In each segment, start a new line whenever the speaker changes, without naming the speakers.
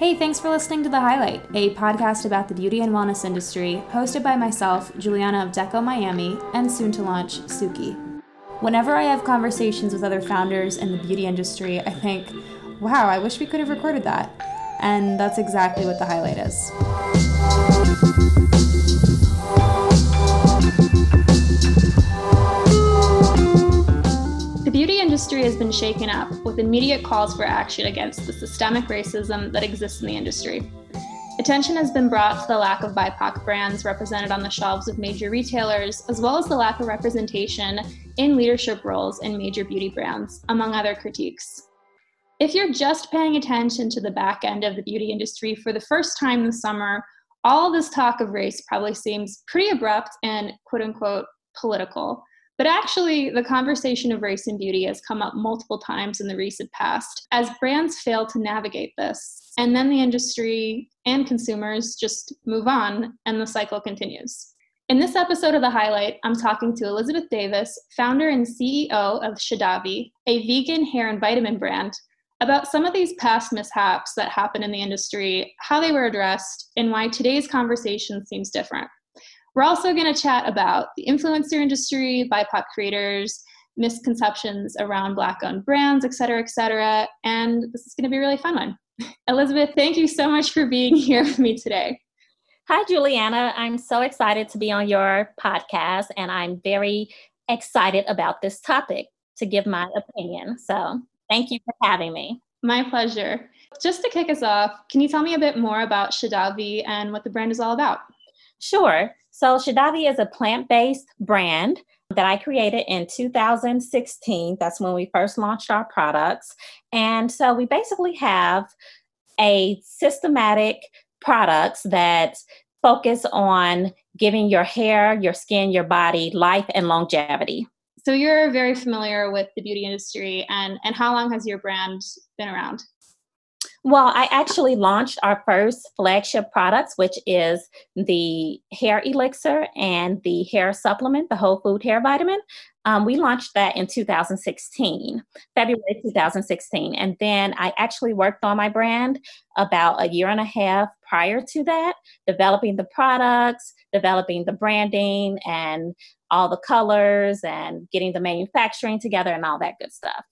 Hey, thanks for listening to The Highlight, a podcast about the beauty and wellness industry, hosted by myself, Julianna of Deco Miami, and soon to launch Suki. Whenever I have conversations with other founders in the beauty industry, I think, wow, I wish we could have recorded that. And that's exactly what The Highlight is.
Industry has been shaken up with immediate calls for action against the systemic racism that exists in the industry. Attention has been brought to the lack of BIPOC brands represented on the shelves of major retailers, as well as the lack of representation in leadership roles in major beauty brands, among other critiques. If you're just paying attention to the back end of the beauty industry for the first time this summer, all this talk of race probably seems pretty abrupt and quote unquote political. But actually, the conversation of race and beauty has come up multiple times in the recent past as brands fail to navigate this. And then the industry and consumers just move on and the cycle continues. In this episode of The Highlight, I'm talking to Elizabeth Davis, founder and CEO of Shedavi, a vegan hair and vitamin brand, about some of these past mishaps that happened in the industry, how they were addressed, and why today's conversation seems different. We're also going to chat about the influencer industry, BIPOC creators, misconceptions around Black owned brands, et cetera, et cetera. And this is going to be a really fun one. Elizabeth, thank you so much for being here with me today.
Hi, Julianna. I'm so excited to be on your podcast, and I'm very excited about this topic to give my opinion. So, thank you for having me.
My pleasure. Just to kick us off, can you tell me a bit more about Shedavi and what the brand is all about?
Sure. So Shedavi is a plant-based brand that I created in 2016. That's when we first launched our products. And so we basically have a systematic products that focus on giving your hair, your skin, your body life and longevity.
So you're very familiar with the beauty industry and and how long has your brand been around?
Well, I actually launched our first flagship products, which is the hair elixir and the hair supplement, the whole food hair vitamin. Um, we launched that in 2016, February 2016. And then I actually worked on my brand about a year and a half prior to that, developing the products, developing the branding, and all the colors, and getting the manufacturing together, and all that good stuff.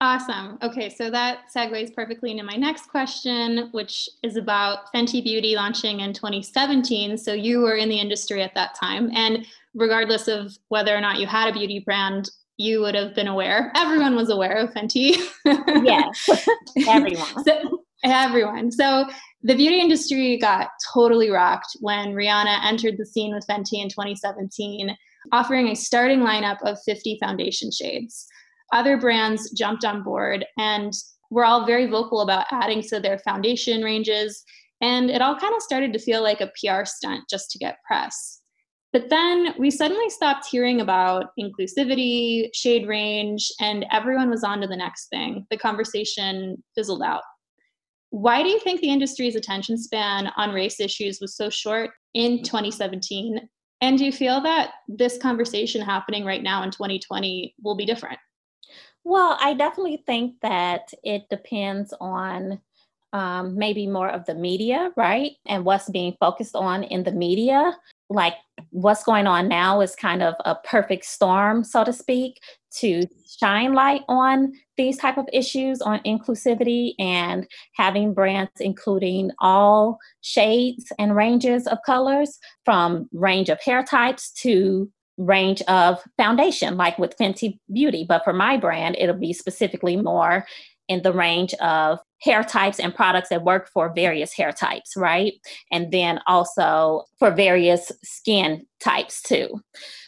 Awesome. Okay, so that segues perfectly into my next question, which is about Fenty Beauty launching in 2017. So you were in the industry at that time. And regardless of whether or not you had a beauty brand, you would have been aware. Everyone was aware of Fenty.
yes, everyone.
so, everyone. So the beauty industry got totally rocked when Rihanna entered the scene with Fenty in 2017, offering a starting lineup of 50 foundation shades other brands jumped on board and were all very vocal about adding to their foundation ranges. And it all kind of started to feel like a PR stunt just to get press. But then we suddenly stopped hearing about inclusivity, shade range, and everyone was on to the next thing. The conversation fizzled out. Why do you think the industry's attention span on race issues was so short in 2017? And do you feel that this conversation happening right now in 2020 will be different?
Well, I definitely think that it depends on um, maybe more of the media, right? And what's being focused on in the media. Like what's going on now is kind of a perfect storm, so to speak, to shine light on these type of issues on inclusivity and having brands including all shades and ranges of colors from range of hair types to range of foundation, like with Fenty Beauty. But for my brand, it'll be specifically more in the range of hair types and products that work for various hair types, right? And then also for various skin types too.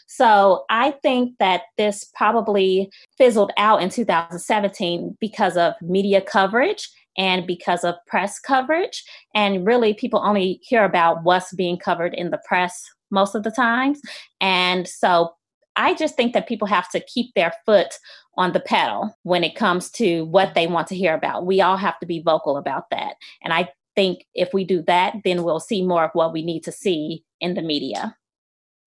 So I think that this probably fizzled out in 2017 because of media coverage and because of press coverage. And really, people only hear about what's being covered in the press most of the times. And so I just think that people have to keep their foot on the pedal when it comes to what they want to hear about. We all have to be vocal about that. And I think if we do that, then we'll see more of what we need to see in the media.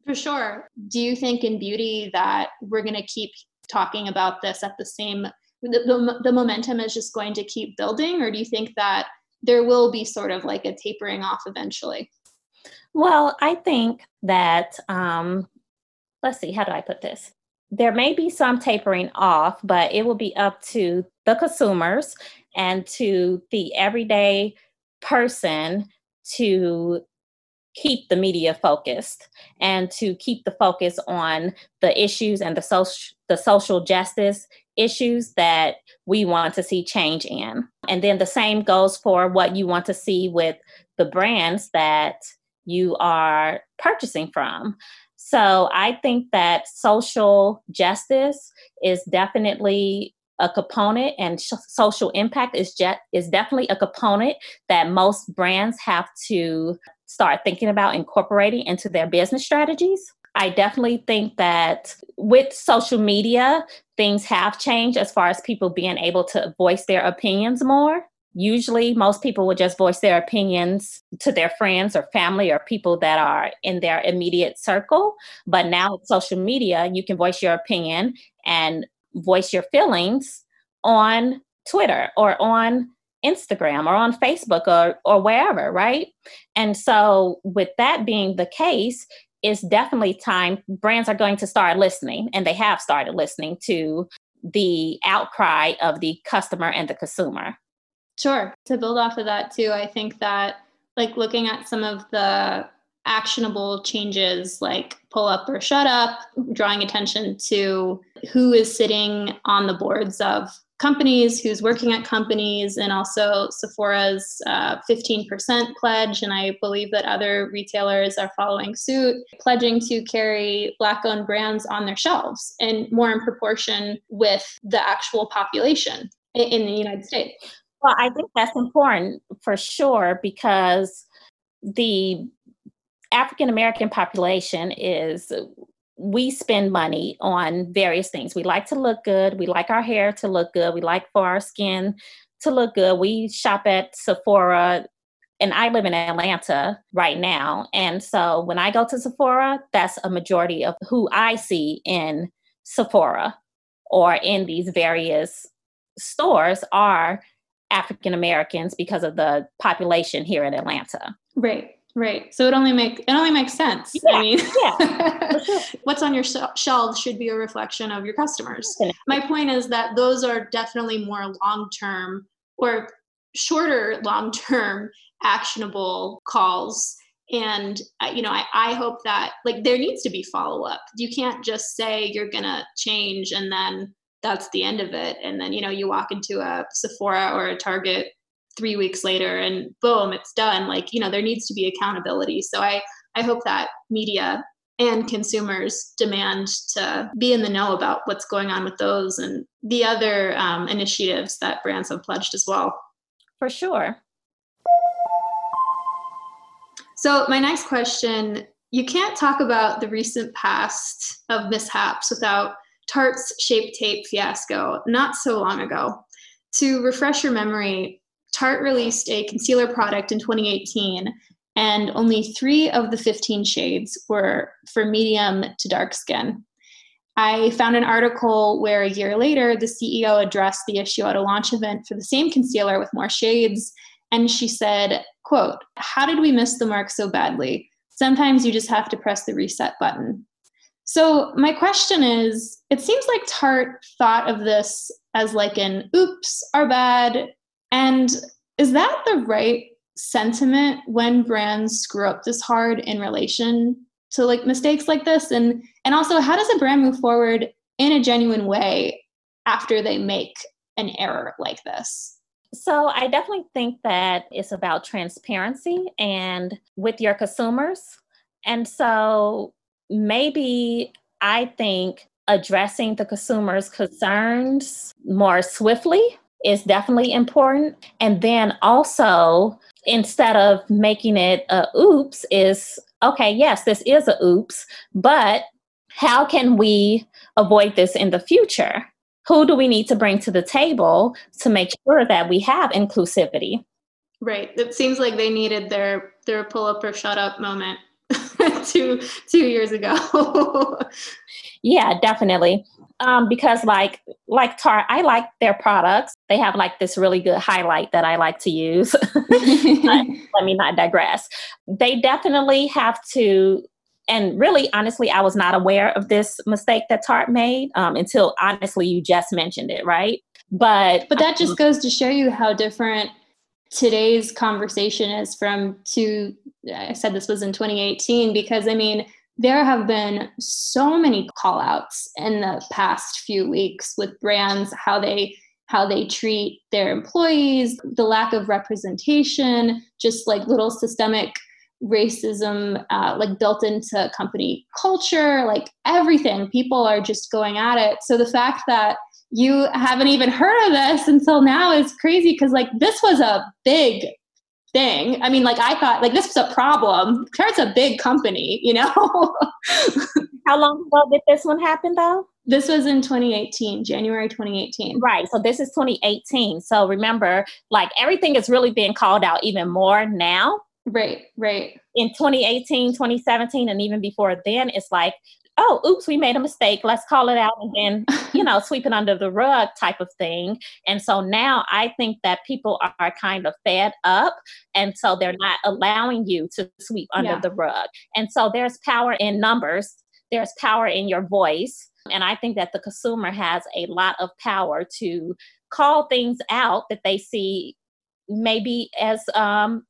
For sure. Do you think in beauty that we're going to keep talking about this at the same the, the, the momentum is just going to keep building or do you think that there will be sort of like a tapering off eventually?
Well, I think that, um, let's see, how do I put this? There may be some tapering off, but it will be up to the consumers and to the everyday person to keep the media focused and to keep the focus on the issues and the social the social justice issues that we want to see change in. And then the same goes for what you want to see with the brands that you are purchasing from. So I think that social justice is definitely a component and sh- social impact is is definitely a component that most brands have to start thinking about incorporating into their business strategies. I definitely think that with social media, things have changed as far as people being able to voice their opinions more. Usually, most people would just voice their opinions to their friends or family or people that are in their immediate circle. But now, with social media, you can voice your opinion and voice your feelings on Twitter or on Instagram or on Facebook or, or wherever, right? And so, with that being the case, it's definitely time brands are going to start listening, and they have started listening to the outcry of the customer and the consumer.
Sure. To build off of that, too, I think that like looking at some of the actionable changes like pull up or shut up, drawing attention to who is sitting on the boards of companies, who's working at companies, and also Sephora's uh, 15% pledge. And I believe that other retailers are following suit, pledging to carry Black owned brands on their shelves and more in proportion with the actual population in the United States.
Well, I think that's important for sure because the African American population is we spend money on various things. We like to look good. We like our hair to look good. We like for our skin to look good. We shop at Sephora and I live in Atlanta right now. And so when I go to Sephora, that's a majority of who I see in Sephora or in these various stores are African Americans because of the population here in Atlanta.
Right. Right. So it only make it only makes sense.
Yeah, I mean, yeah.
what's on your sh- shelves should be a reflection of your customers. My point is that those are definitely more long term or shorter long term actionable calls. And uh, you know, I, I hope that like there needs to be follow up. You can't just say you're gonna change and then that's the end of it. And then you know you walk into a Sephora or a Target three weeks later and boom it's done. Like you know there needs to be accountability. So i i hope that media and consumers demand to be in the know about what's going on with those and the other um, initiatives that brands have pledged as well.
For sure.
So my next question you can't talk about the recent past of mishaps without tarte's shape tape fiasco not so long ago to refresh your memory Tarte released a concealer product in 2018, and only three of the 15 shades were for medium to dark skin. I found an article where a year later, the CEO addressed the issue at a launch event for the same concealer with more shades. And she said, quote, how did we miss the mark so badly? Sometimes you just have to press the reset button. So my question is, it seems like Tarte thought of this as like an oops, our bad, and is that the right sentiment when brands screw up this hard in relation to like mistakes like this? And and also how does a brand move forward in a genuine way after they make an error like this?
So I definitely think that it's about transparency and with your consumers. And so maybe I think addressing the consumer's concerns more swiftly is definitely important. And then also, instead of making it a oops, is okay, yes, this is a oops, but how can we avoid this in the future? Who do we need to bring to the table to make sure that we have inclusivity?
Right. It seems like they needed their their pull up or shut up moment two two years ago.
yeah, definitely. Um, because like like Tarte, I like their products. They have like this really good highlight that I like to use. let me not digress. They definitely have to and really honestly i was not aware of this mistake that tarte made um, until honestly you just mentioned it right but
but that just goes to show you how different today's conversation is from to I said this was in 2018 because I mean there have been so many call outs in the past few weeks with brands how they how they treat their employees the lack of representation just like little systemic racism uh, like built into company culture like everything. People are just going at it. So the fact that you haven't even heard of this until now is crazy because like this was a big thing. I mean, like I thought like this was a problem. Tarte's a big company, you know.
How long ago did this one happen though?
This was in 2018, January 2018.
Right. So this is 2018. So remember, like everything is really being called out even more now.
Right, right.
In 2018, 2017, and even before then, it's like oh, oops, we made a mistake. Let's call it out and then, you know, sweep it under the rug type of thing. And so now I think that people are kind of fed up. And so they're not allowing you to sweep under yeah. the rug. And so there's power in numbers, there's power in your voice. And I think that the consumer has a lot of power to call things out that they see maybe as um,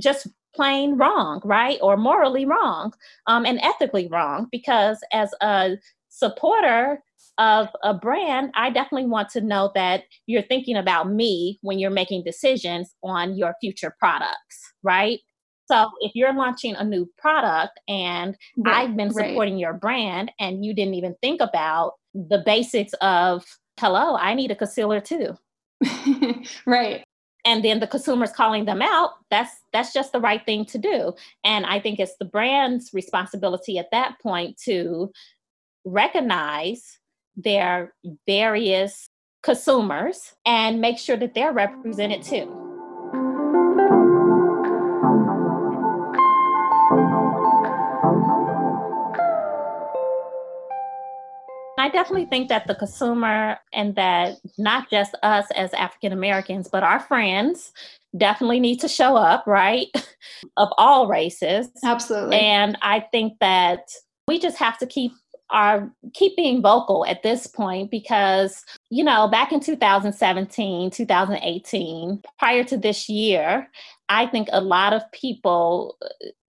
just plain wrong, right? Or morally wrong um, and ethically wrong. Because as a supporter of a brand, I definitely want to know that you're thinking about me when you're making decisions on your future products, right? So if you're launching a new product and right, I've been supporting right. your brand and you didn't even think about the basics of, hello, I need a concealer too.
right
and then the consumers calling them out that's that's just the right thing to do. And i think it's the brand's responsibility at that point to recognize their various consumers and make sure that they're represented too definitely think that the consumer and that not just us as African Americans, but our friends definitely need to show up, right? of all races.
Absolutely.
And I think that we just have to keep our keep being vocal at this point because you know back in 2017 2018 prior to this year i think a lot of people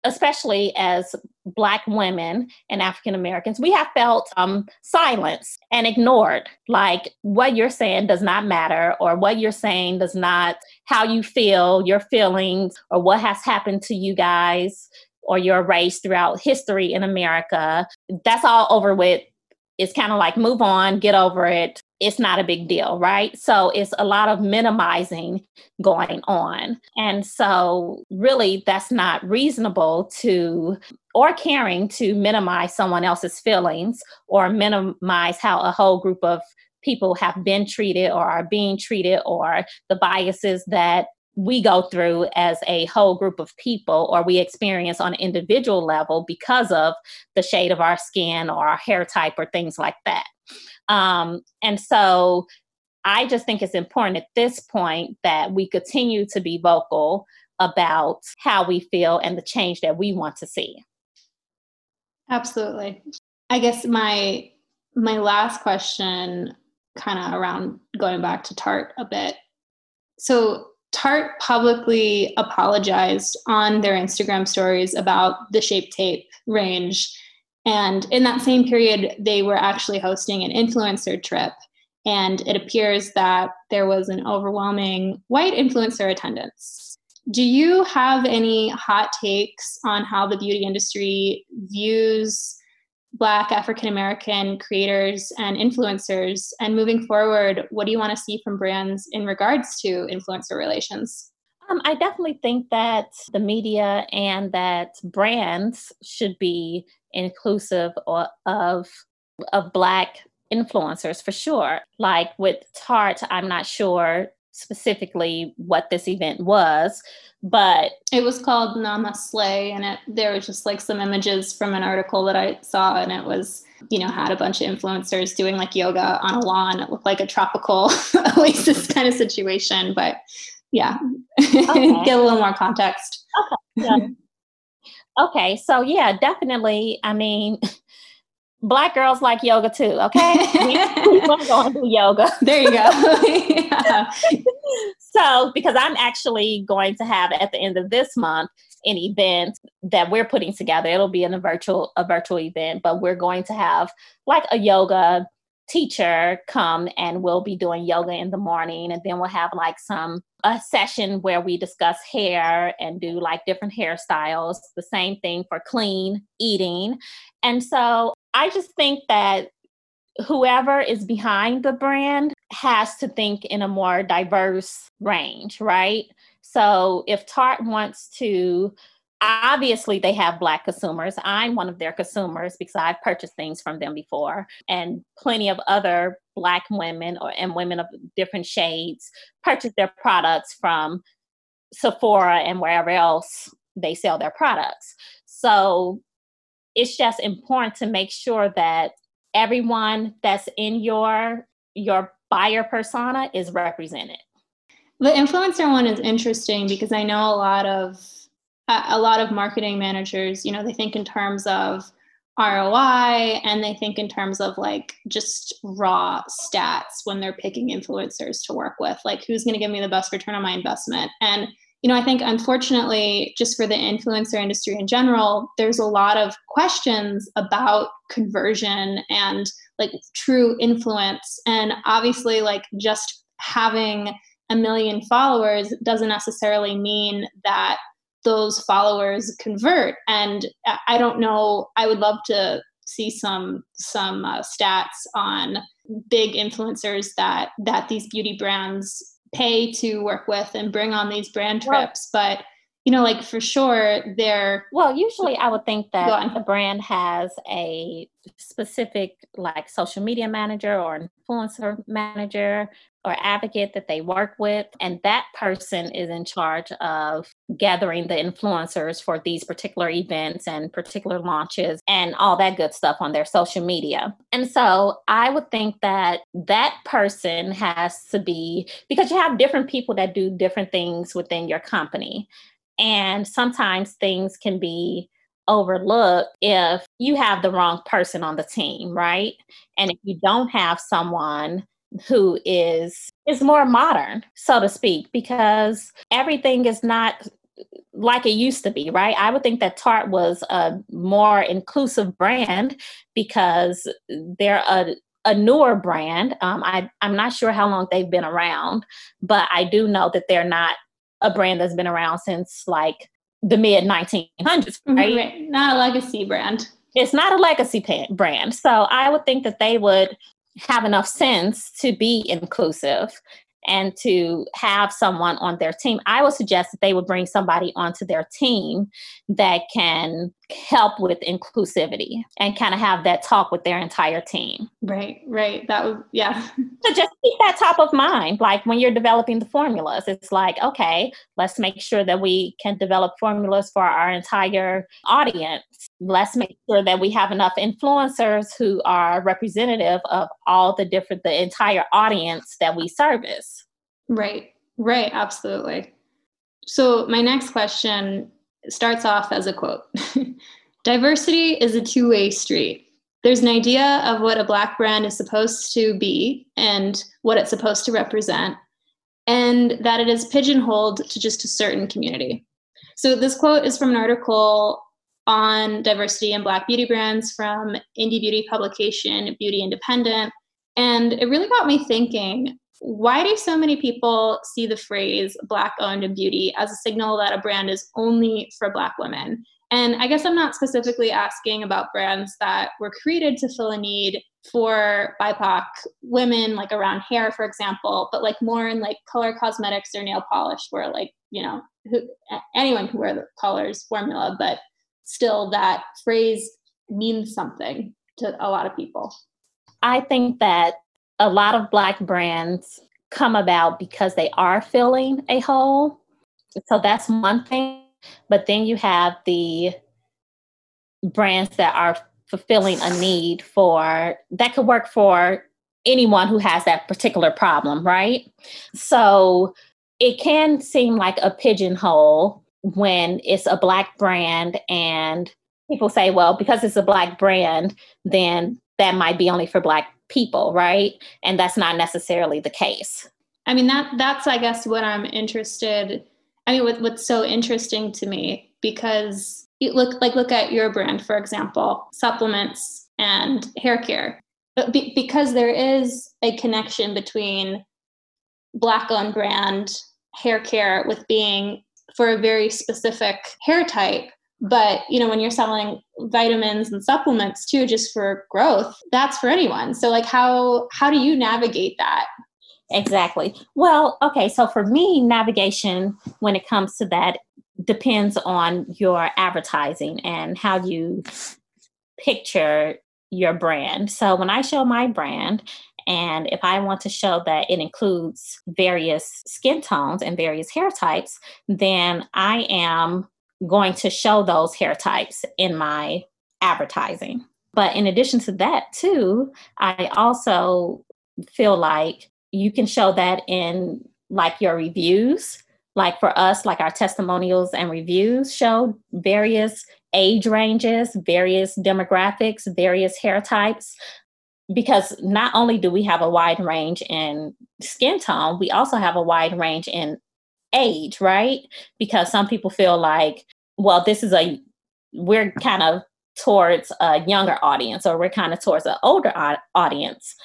especially as Black women and African Americans, we have felt um, silenced and ignored. Like what you're saying does not matter, or what you're saying does not, how you feel, your feelings, or what has happened to you guys or your race throughout history in America. That's all over with. It's kind of like move on, get over it it's not a big deal, right? So it's a lot of minimizing going on. And so, really, that's not reasonable to or caring to minimize someone else's feelings or minimize how a whole group of people have been treated or are being treated or the biases that we go through as a whole group of people or we experience on an individual level because of the shade of our skin or our hair type or things like that. Um, and so I just think it's important at this point that we continue to be vocal about how we feel and the change that we want to see.
Absolutely. I guess my my last question kind of around going back to Tarte a bit. So Tarte publicly apologized on their Instagram stories about the shape tape range and in that same period, they were actually hosting an influencer trip. And it appears that there was an overwhelming white influencer attendance. Do you have any hot takes on how the beauty industry views Black African American creators and influencers? And moving forward, what do you want to see from brands in regards to influencer relations?
Um, I definitely think that the media and that brands should be inclusive of of black influencers for sure. Like with Tarte, I'm not sure specifically what this event was, but
it was called Namaslay, and it there was just like some images from an article that I saw, and it was you know had a bunch of influencers doing like yoga on a lawn. It looked like a tropical oasis kind of situation, but yeah, okay. get a little more context.
Okay. Yeah. okay, so yeah, definitely. I mean. black girls like yoga too okay we, we want to go and do yoga
there you go
so because i'm actually going to have at the end of this month an event that we're putting together it'll be in a virtual a virtual event but we're going to have like a yoga teacher come and we'll be doing yoga in the morning and then we'll have like some a session where we discuss hair and do like different hairstyles the same thing for clean eating and so I just think that whoever is behind the brand has to think in a more diverse range, right? So if Tarte wants to, obviously they have Black consumers. I'm one of their consumers because I've purchased things from them before, and plenty of other Black women or and women of different shades purchase their products from Sephora and wherever else they sell their products. So it's just important to make sure that everyone that's in your your buyer persona is represented.
The influencer one is interesting because I know a lot of a lot of marketing managers, you know, they think in terms of ROI and they think in terms of like just raw stats when they're picking influencers to work with, like who's going to give me the best return on my investment. And you know, I think unfortunately, just for the influencer industry in general, there's a lot of questions about conversion and like true influence. And obviously, like just having a million followers doesn't necessarily mean that those followers convert. And I don't know, I would love to see some some uh, stats on big influencers that that these beauty brands pay to work with and bring on these brand trips well, but you know like for sure they're
well usually i would think that the brand has a specific like social media manager or influencer manager or advocate that they work with. And that person is in charge of gathering the influencers for these particular events and particular launches and all that good stuff on their social media. And so I would think that that person has to be, because you have different people that do different things within your company. And sometimes things can be overlooked if you have the wrong person on the team, right? And if you don't have someone who is is more modern so to speak because everything is not like it used to be right? I would think that tarte was a more inclusive brand because they're a a newer brand. Um, I, i'm not sure how long they've been around but i do know that they're not a brand that's been around since like the mid 1900s right? right?
Not a legacy brand.
It's not a legacy brand. So i would think that they would have enough sense to be inclusive and to have someone on their team, I would suggest that they would bring somebody onto their team that can help with inclusivity and kind of have that talk with their entire team.
Right, right. That was, yeah.
So just keep that top of mind. Like when you're developing the formulas, it's like, okay, let's make sure that we can develop formulas for our entire audience. Let's make sure that we have enough influencers who are representative of all the different, the entire audience that we service.
Right, right. Absolutely. So, my next question starts off as a quote Diversity is a two way street. There's an idea of what a Black brand is supposed to be and what it's supposed to represent, and that it is pigeonholed to just a certain community. So, this quote is from an article on diversity and Black beauty brands from indie beauty publication Beauty Independent. And it really got me thinking why do so many people see the phrase black owned beauty as a signal that a brand is only for black women? And i guess i'm not specifically asking about brands that were created to fill a need for bipoc women like around hair for example but like more in like color cosmetics or nail polish where like you know who, anyone can wear the colors formula but still that phrase means something to a lot of people.
I think that a lot of black brands come about because they are filling a hole. So that's one thing. But then you have the brands that are fulfilling a need for that could work for anyone who has that particular problem, right? So it can seem like a pigeonhole when it's a black brand and people say, well, because it's a black brand, then that might be only for black people, right? And that's not necessarily the case.
I mean that that's I guess what I'm interested I mean what, what's so interesting to me because you look like look at your brand for example, supplements and hair care. Be, because there is a connection between black owned brand hair care with being for a very specific hair type but you know when you're selling vitamins and supplements too just for growth that's for anyone. So like how how do you navigate that?
Exactly. Well okay so for me navigation when it comes to that depends on your advertising and how you picture your brand. So when i show my brand and if I want to show that it includes various skin tones and various hair types, then I am going to show those hair types in my advertising. But in addition to that, too, I also feel like you can show that in like your reviews. Like for us, like our testimonials and reviews show various age ranges, various demographics, various hair types. Because not only do we have a wide range in skin tone, we also have a wide range in age, right? Because some people feel like, well, this is a, we're kind of towards a younger audience or we're kind of towards an older audience.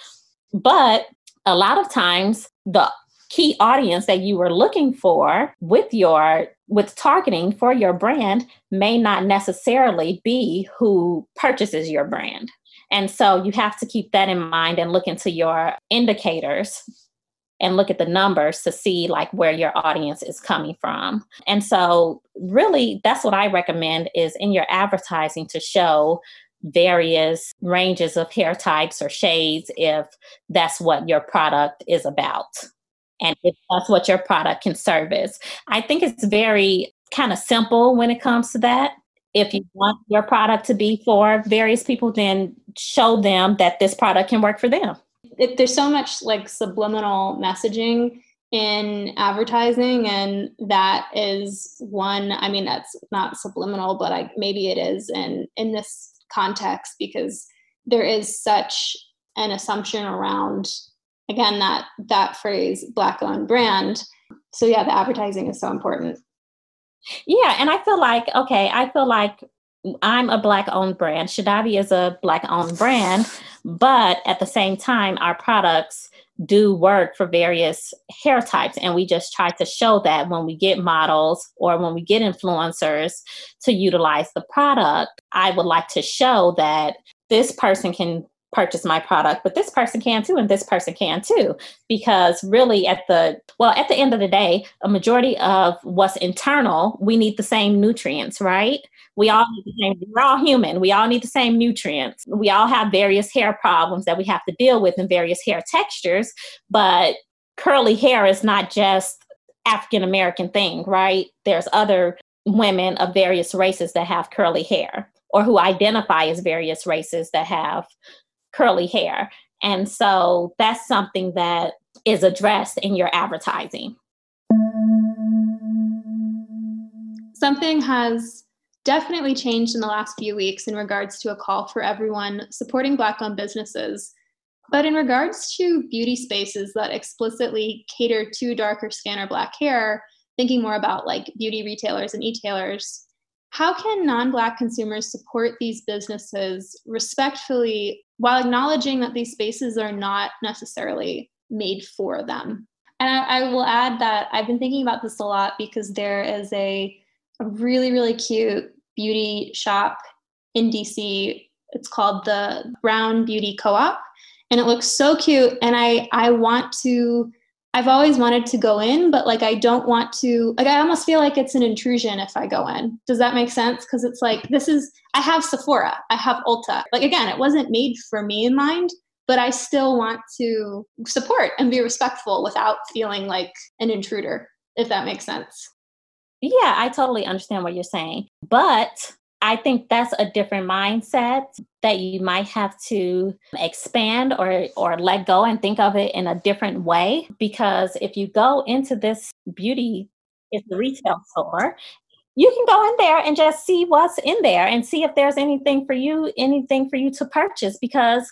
But a lot of times, the key audience that you were looking for with your with targeting for your brand may not necessarily be who purchases your brand. And so you have to keep that in mind and look into your indicators and look at the numbers to see like where your audience is coming from. And so really that's what I recommend is in your advertising to show various ranges of hair types or shades if that's what your product is about and if that's what your product can service. I think it's very kind of simple when it comes to that. If you want your product to be for various people, then show them that this product can work for them
it, there's so much like subliminal messaging in advertising and that is one i mean that's not subliminal but I, maybe it is in in this context because there is such an assumption around again that that phrase black owned brand. So yeah the advertising is so important.
Yeah and i feel like okay i feel like I'm a black owned brand. Shedavi is a black owned brand, but at the same time, our products do work for various hair types. And we just try to show that when we get models or when we get influencers to utilize the product, I would like to show that this person can purchase my product but this person can too and this person can too because really at the well at the end of the day a majority of what's internal we need the same nutrients right? We all need the same we're all human. We all need the same nutrients. We all have various hair problems that we have to deal with in various hair textures but curly hair is not just african american thing right? There's other women of various races that have curly hair or who identify as various races that have curly hair and so that's something that is addressed in your advertising
something has definitely changed in the last few weeks in regards to a call for everyone supporting Black owned businesses. But in regards to beauty spaces that explicitly cater to darker skin or black hair, thinking more about like beauty retailers and e-tailers, how can non-black consumers support these businesses respectfully while acknowledging that these spaces are not necessarily made for them? And I, I will add that I've been thinking about this a lot because there is a, a really, really cute beauty shop in DC. It's called the Brown Beauty Co-op and it looks so cute and I I want to I've always wanted to go in but like I don't want to like I almost feel like it's an intrusion if I go in. Does that make sense? Cuz it's like this is I have Sephora, I have Ulta. Like again, it wasn't made for me in mind, but I still want to support and be respectful without feeling like an intruder, if that makes sense.
Yeah, I totally understand what you're saying. But I think that's a different mindset that you might have to expand or or let go and think of it in a different way. Because if you go into this beauty it's a retail store you can go in there and just see what's in there and see if there's anything for you anything for you to purchase. Because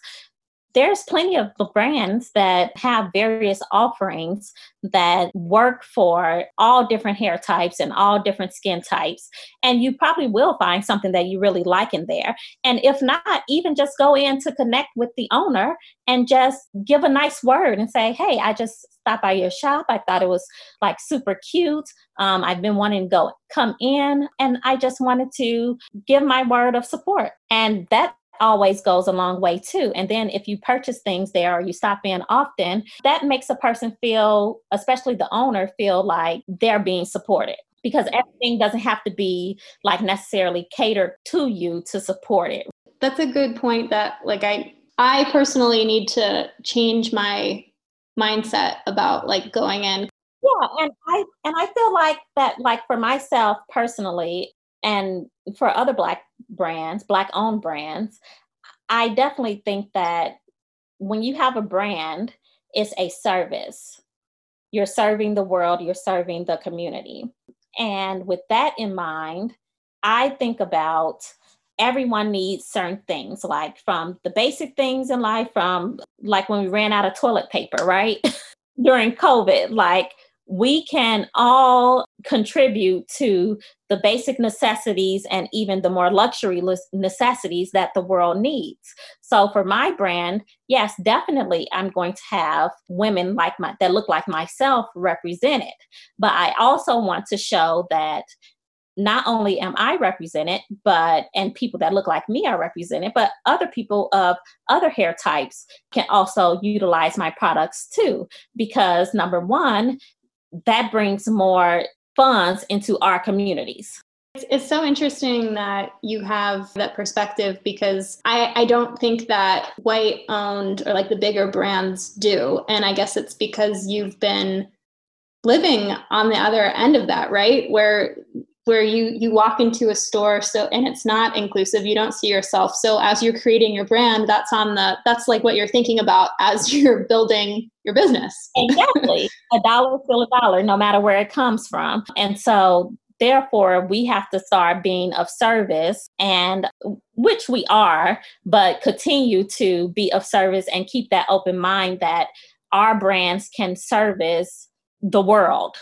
there's plenty of brands that have various offerings that work for all different hair types and all different skin types. And you probably will find something that you really like in there. And if not, even just go in to connect with the owner and just give a nice word and say, hey, I just stopped by your shop. I thought it was like super cute. Um, I've been wanting to go come in and I just wanted to give my word of support. And that always goes a long way too. And then if you purchase things there or you stop in often, that makes a person feel, especially the owner, feel like they're being supported because everything doesn't have to be like necessarily catered to you to support it.
That's a good point that like I I personally need to change my mindset about like going in
yeah and i and i feel like that like for myself personally and for other black brands black owned brands i definitely think that when you have a brand it's a service. You're serving the world you're serving the community. And with that in mind i think about everyone needs certain things like from the basic things in life from like when we ran out of toilet paper right? During covid like we can all contribute to the basic necessities and even the more luxury necessities that the world needs. So for my brand, yes, definitely I'm going to have women like my that look like myself represented. But I also want to show that not only am I represented, but and people that look like me are represented, but other people of other hair types can also utilize my products too. Because number one, that brings more funds into our communities.
It's, so interesting that you have that perspective because I, I don't think that white owned or like the bigger brands do. And I guess it's because you've been living on the other end of that, right? Where where you you walk into a store so and it's not inclusive you don't see yourself. So as you're creating your brand that's on the that's like what you're thinking about as you're building your business.
Exactly. A dollar is still a dollar no matter where it comes from. And so therefore we have to start being of service and which we are but continue to be of service and keep that open mind that our brands can service the world.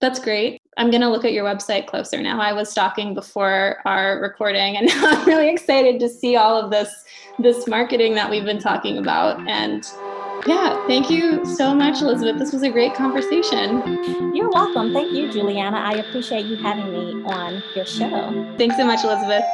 That's great. I'm going to look at your website closer now. I was stalking before our recording and now I'm really excited to see all of this this marketing that we've been talking about and yeah, thank you so much Elizabeth. This was a great conversation.
You're welcome. Thank you Julianna. I appreciate you having me on your show.
Thanks so much Elizabeth.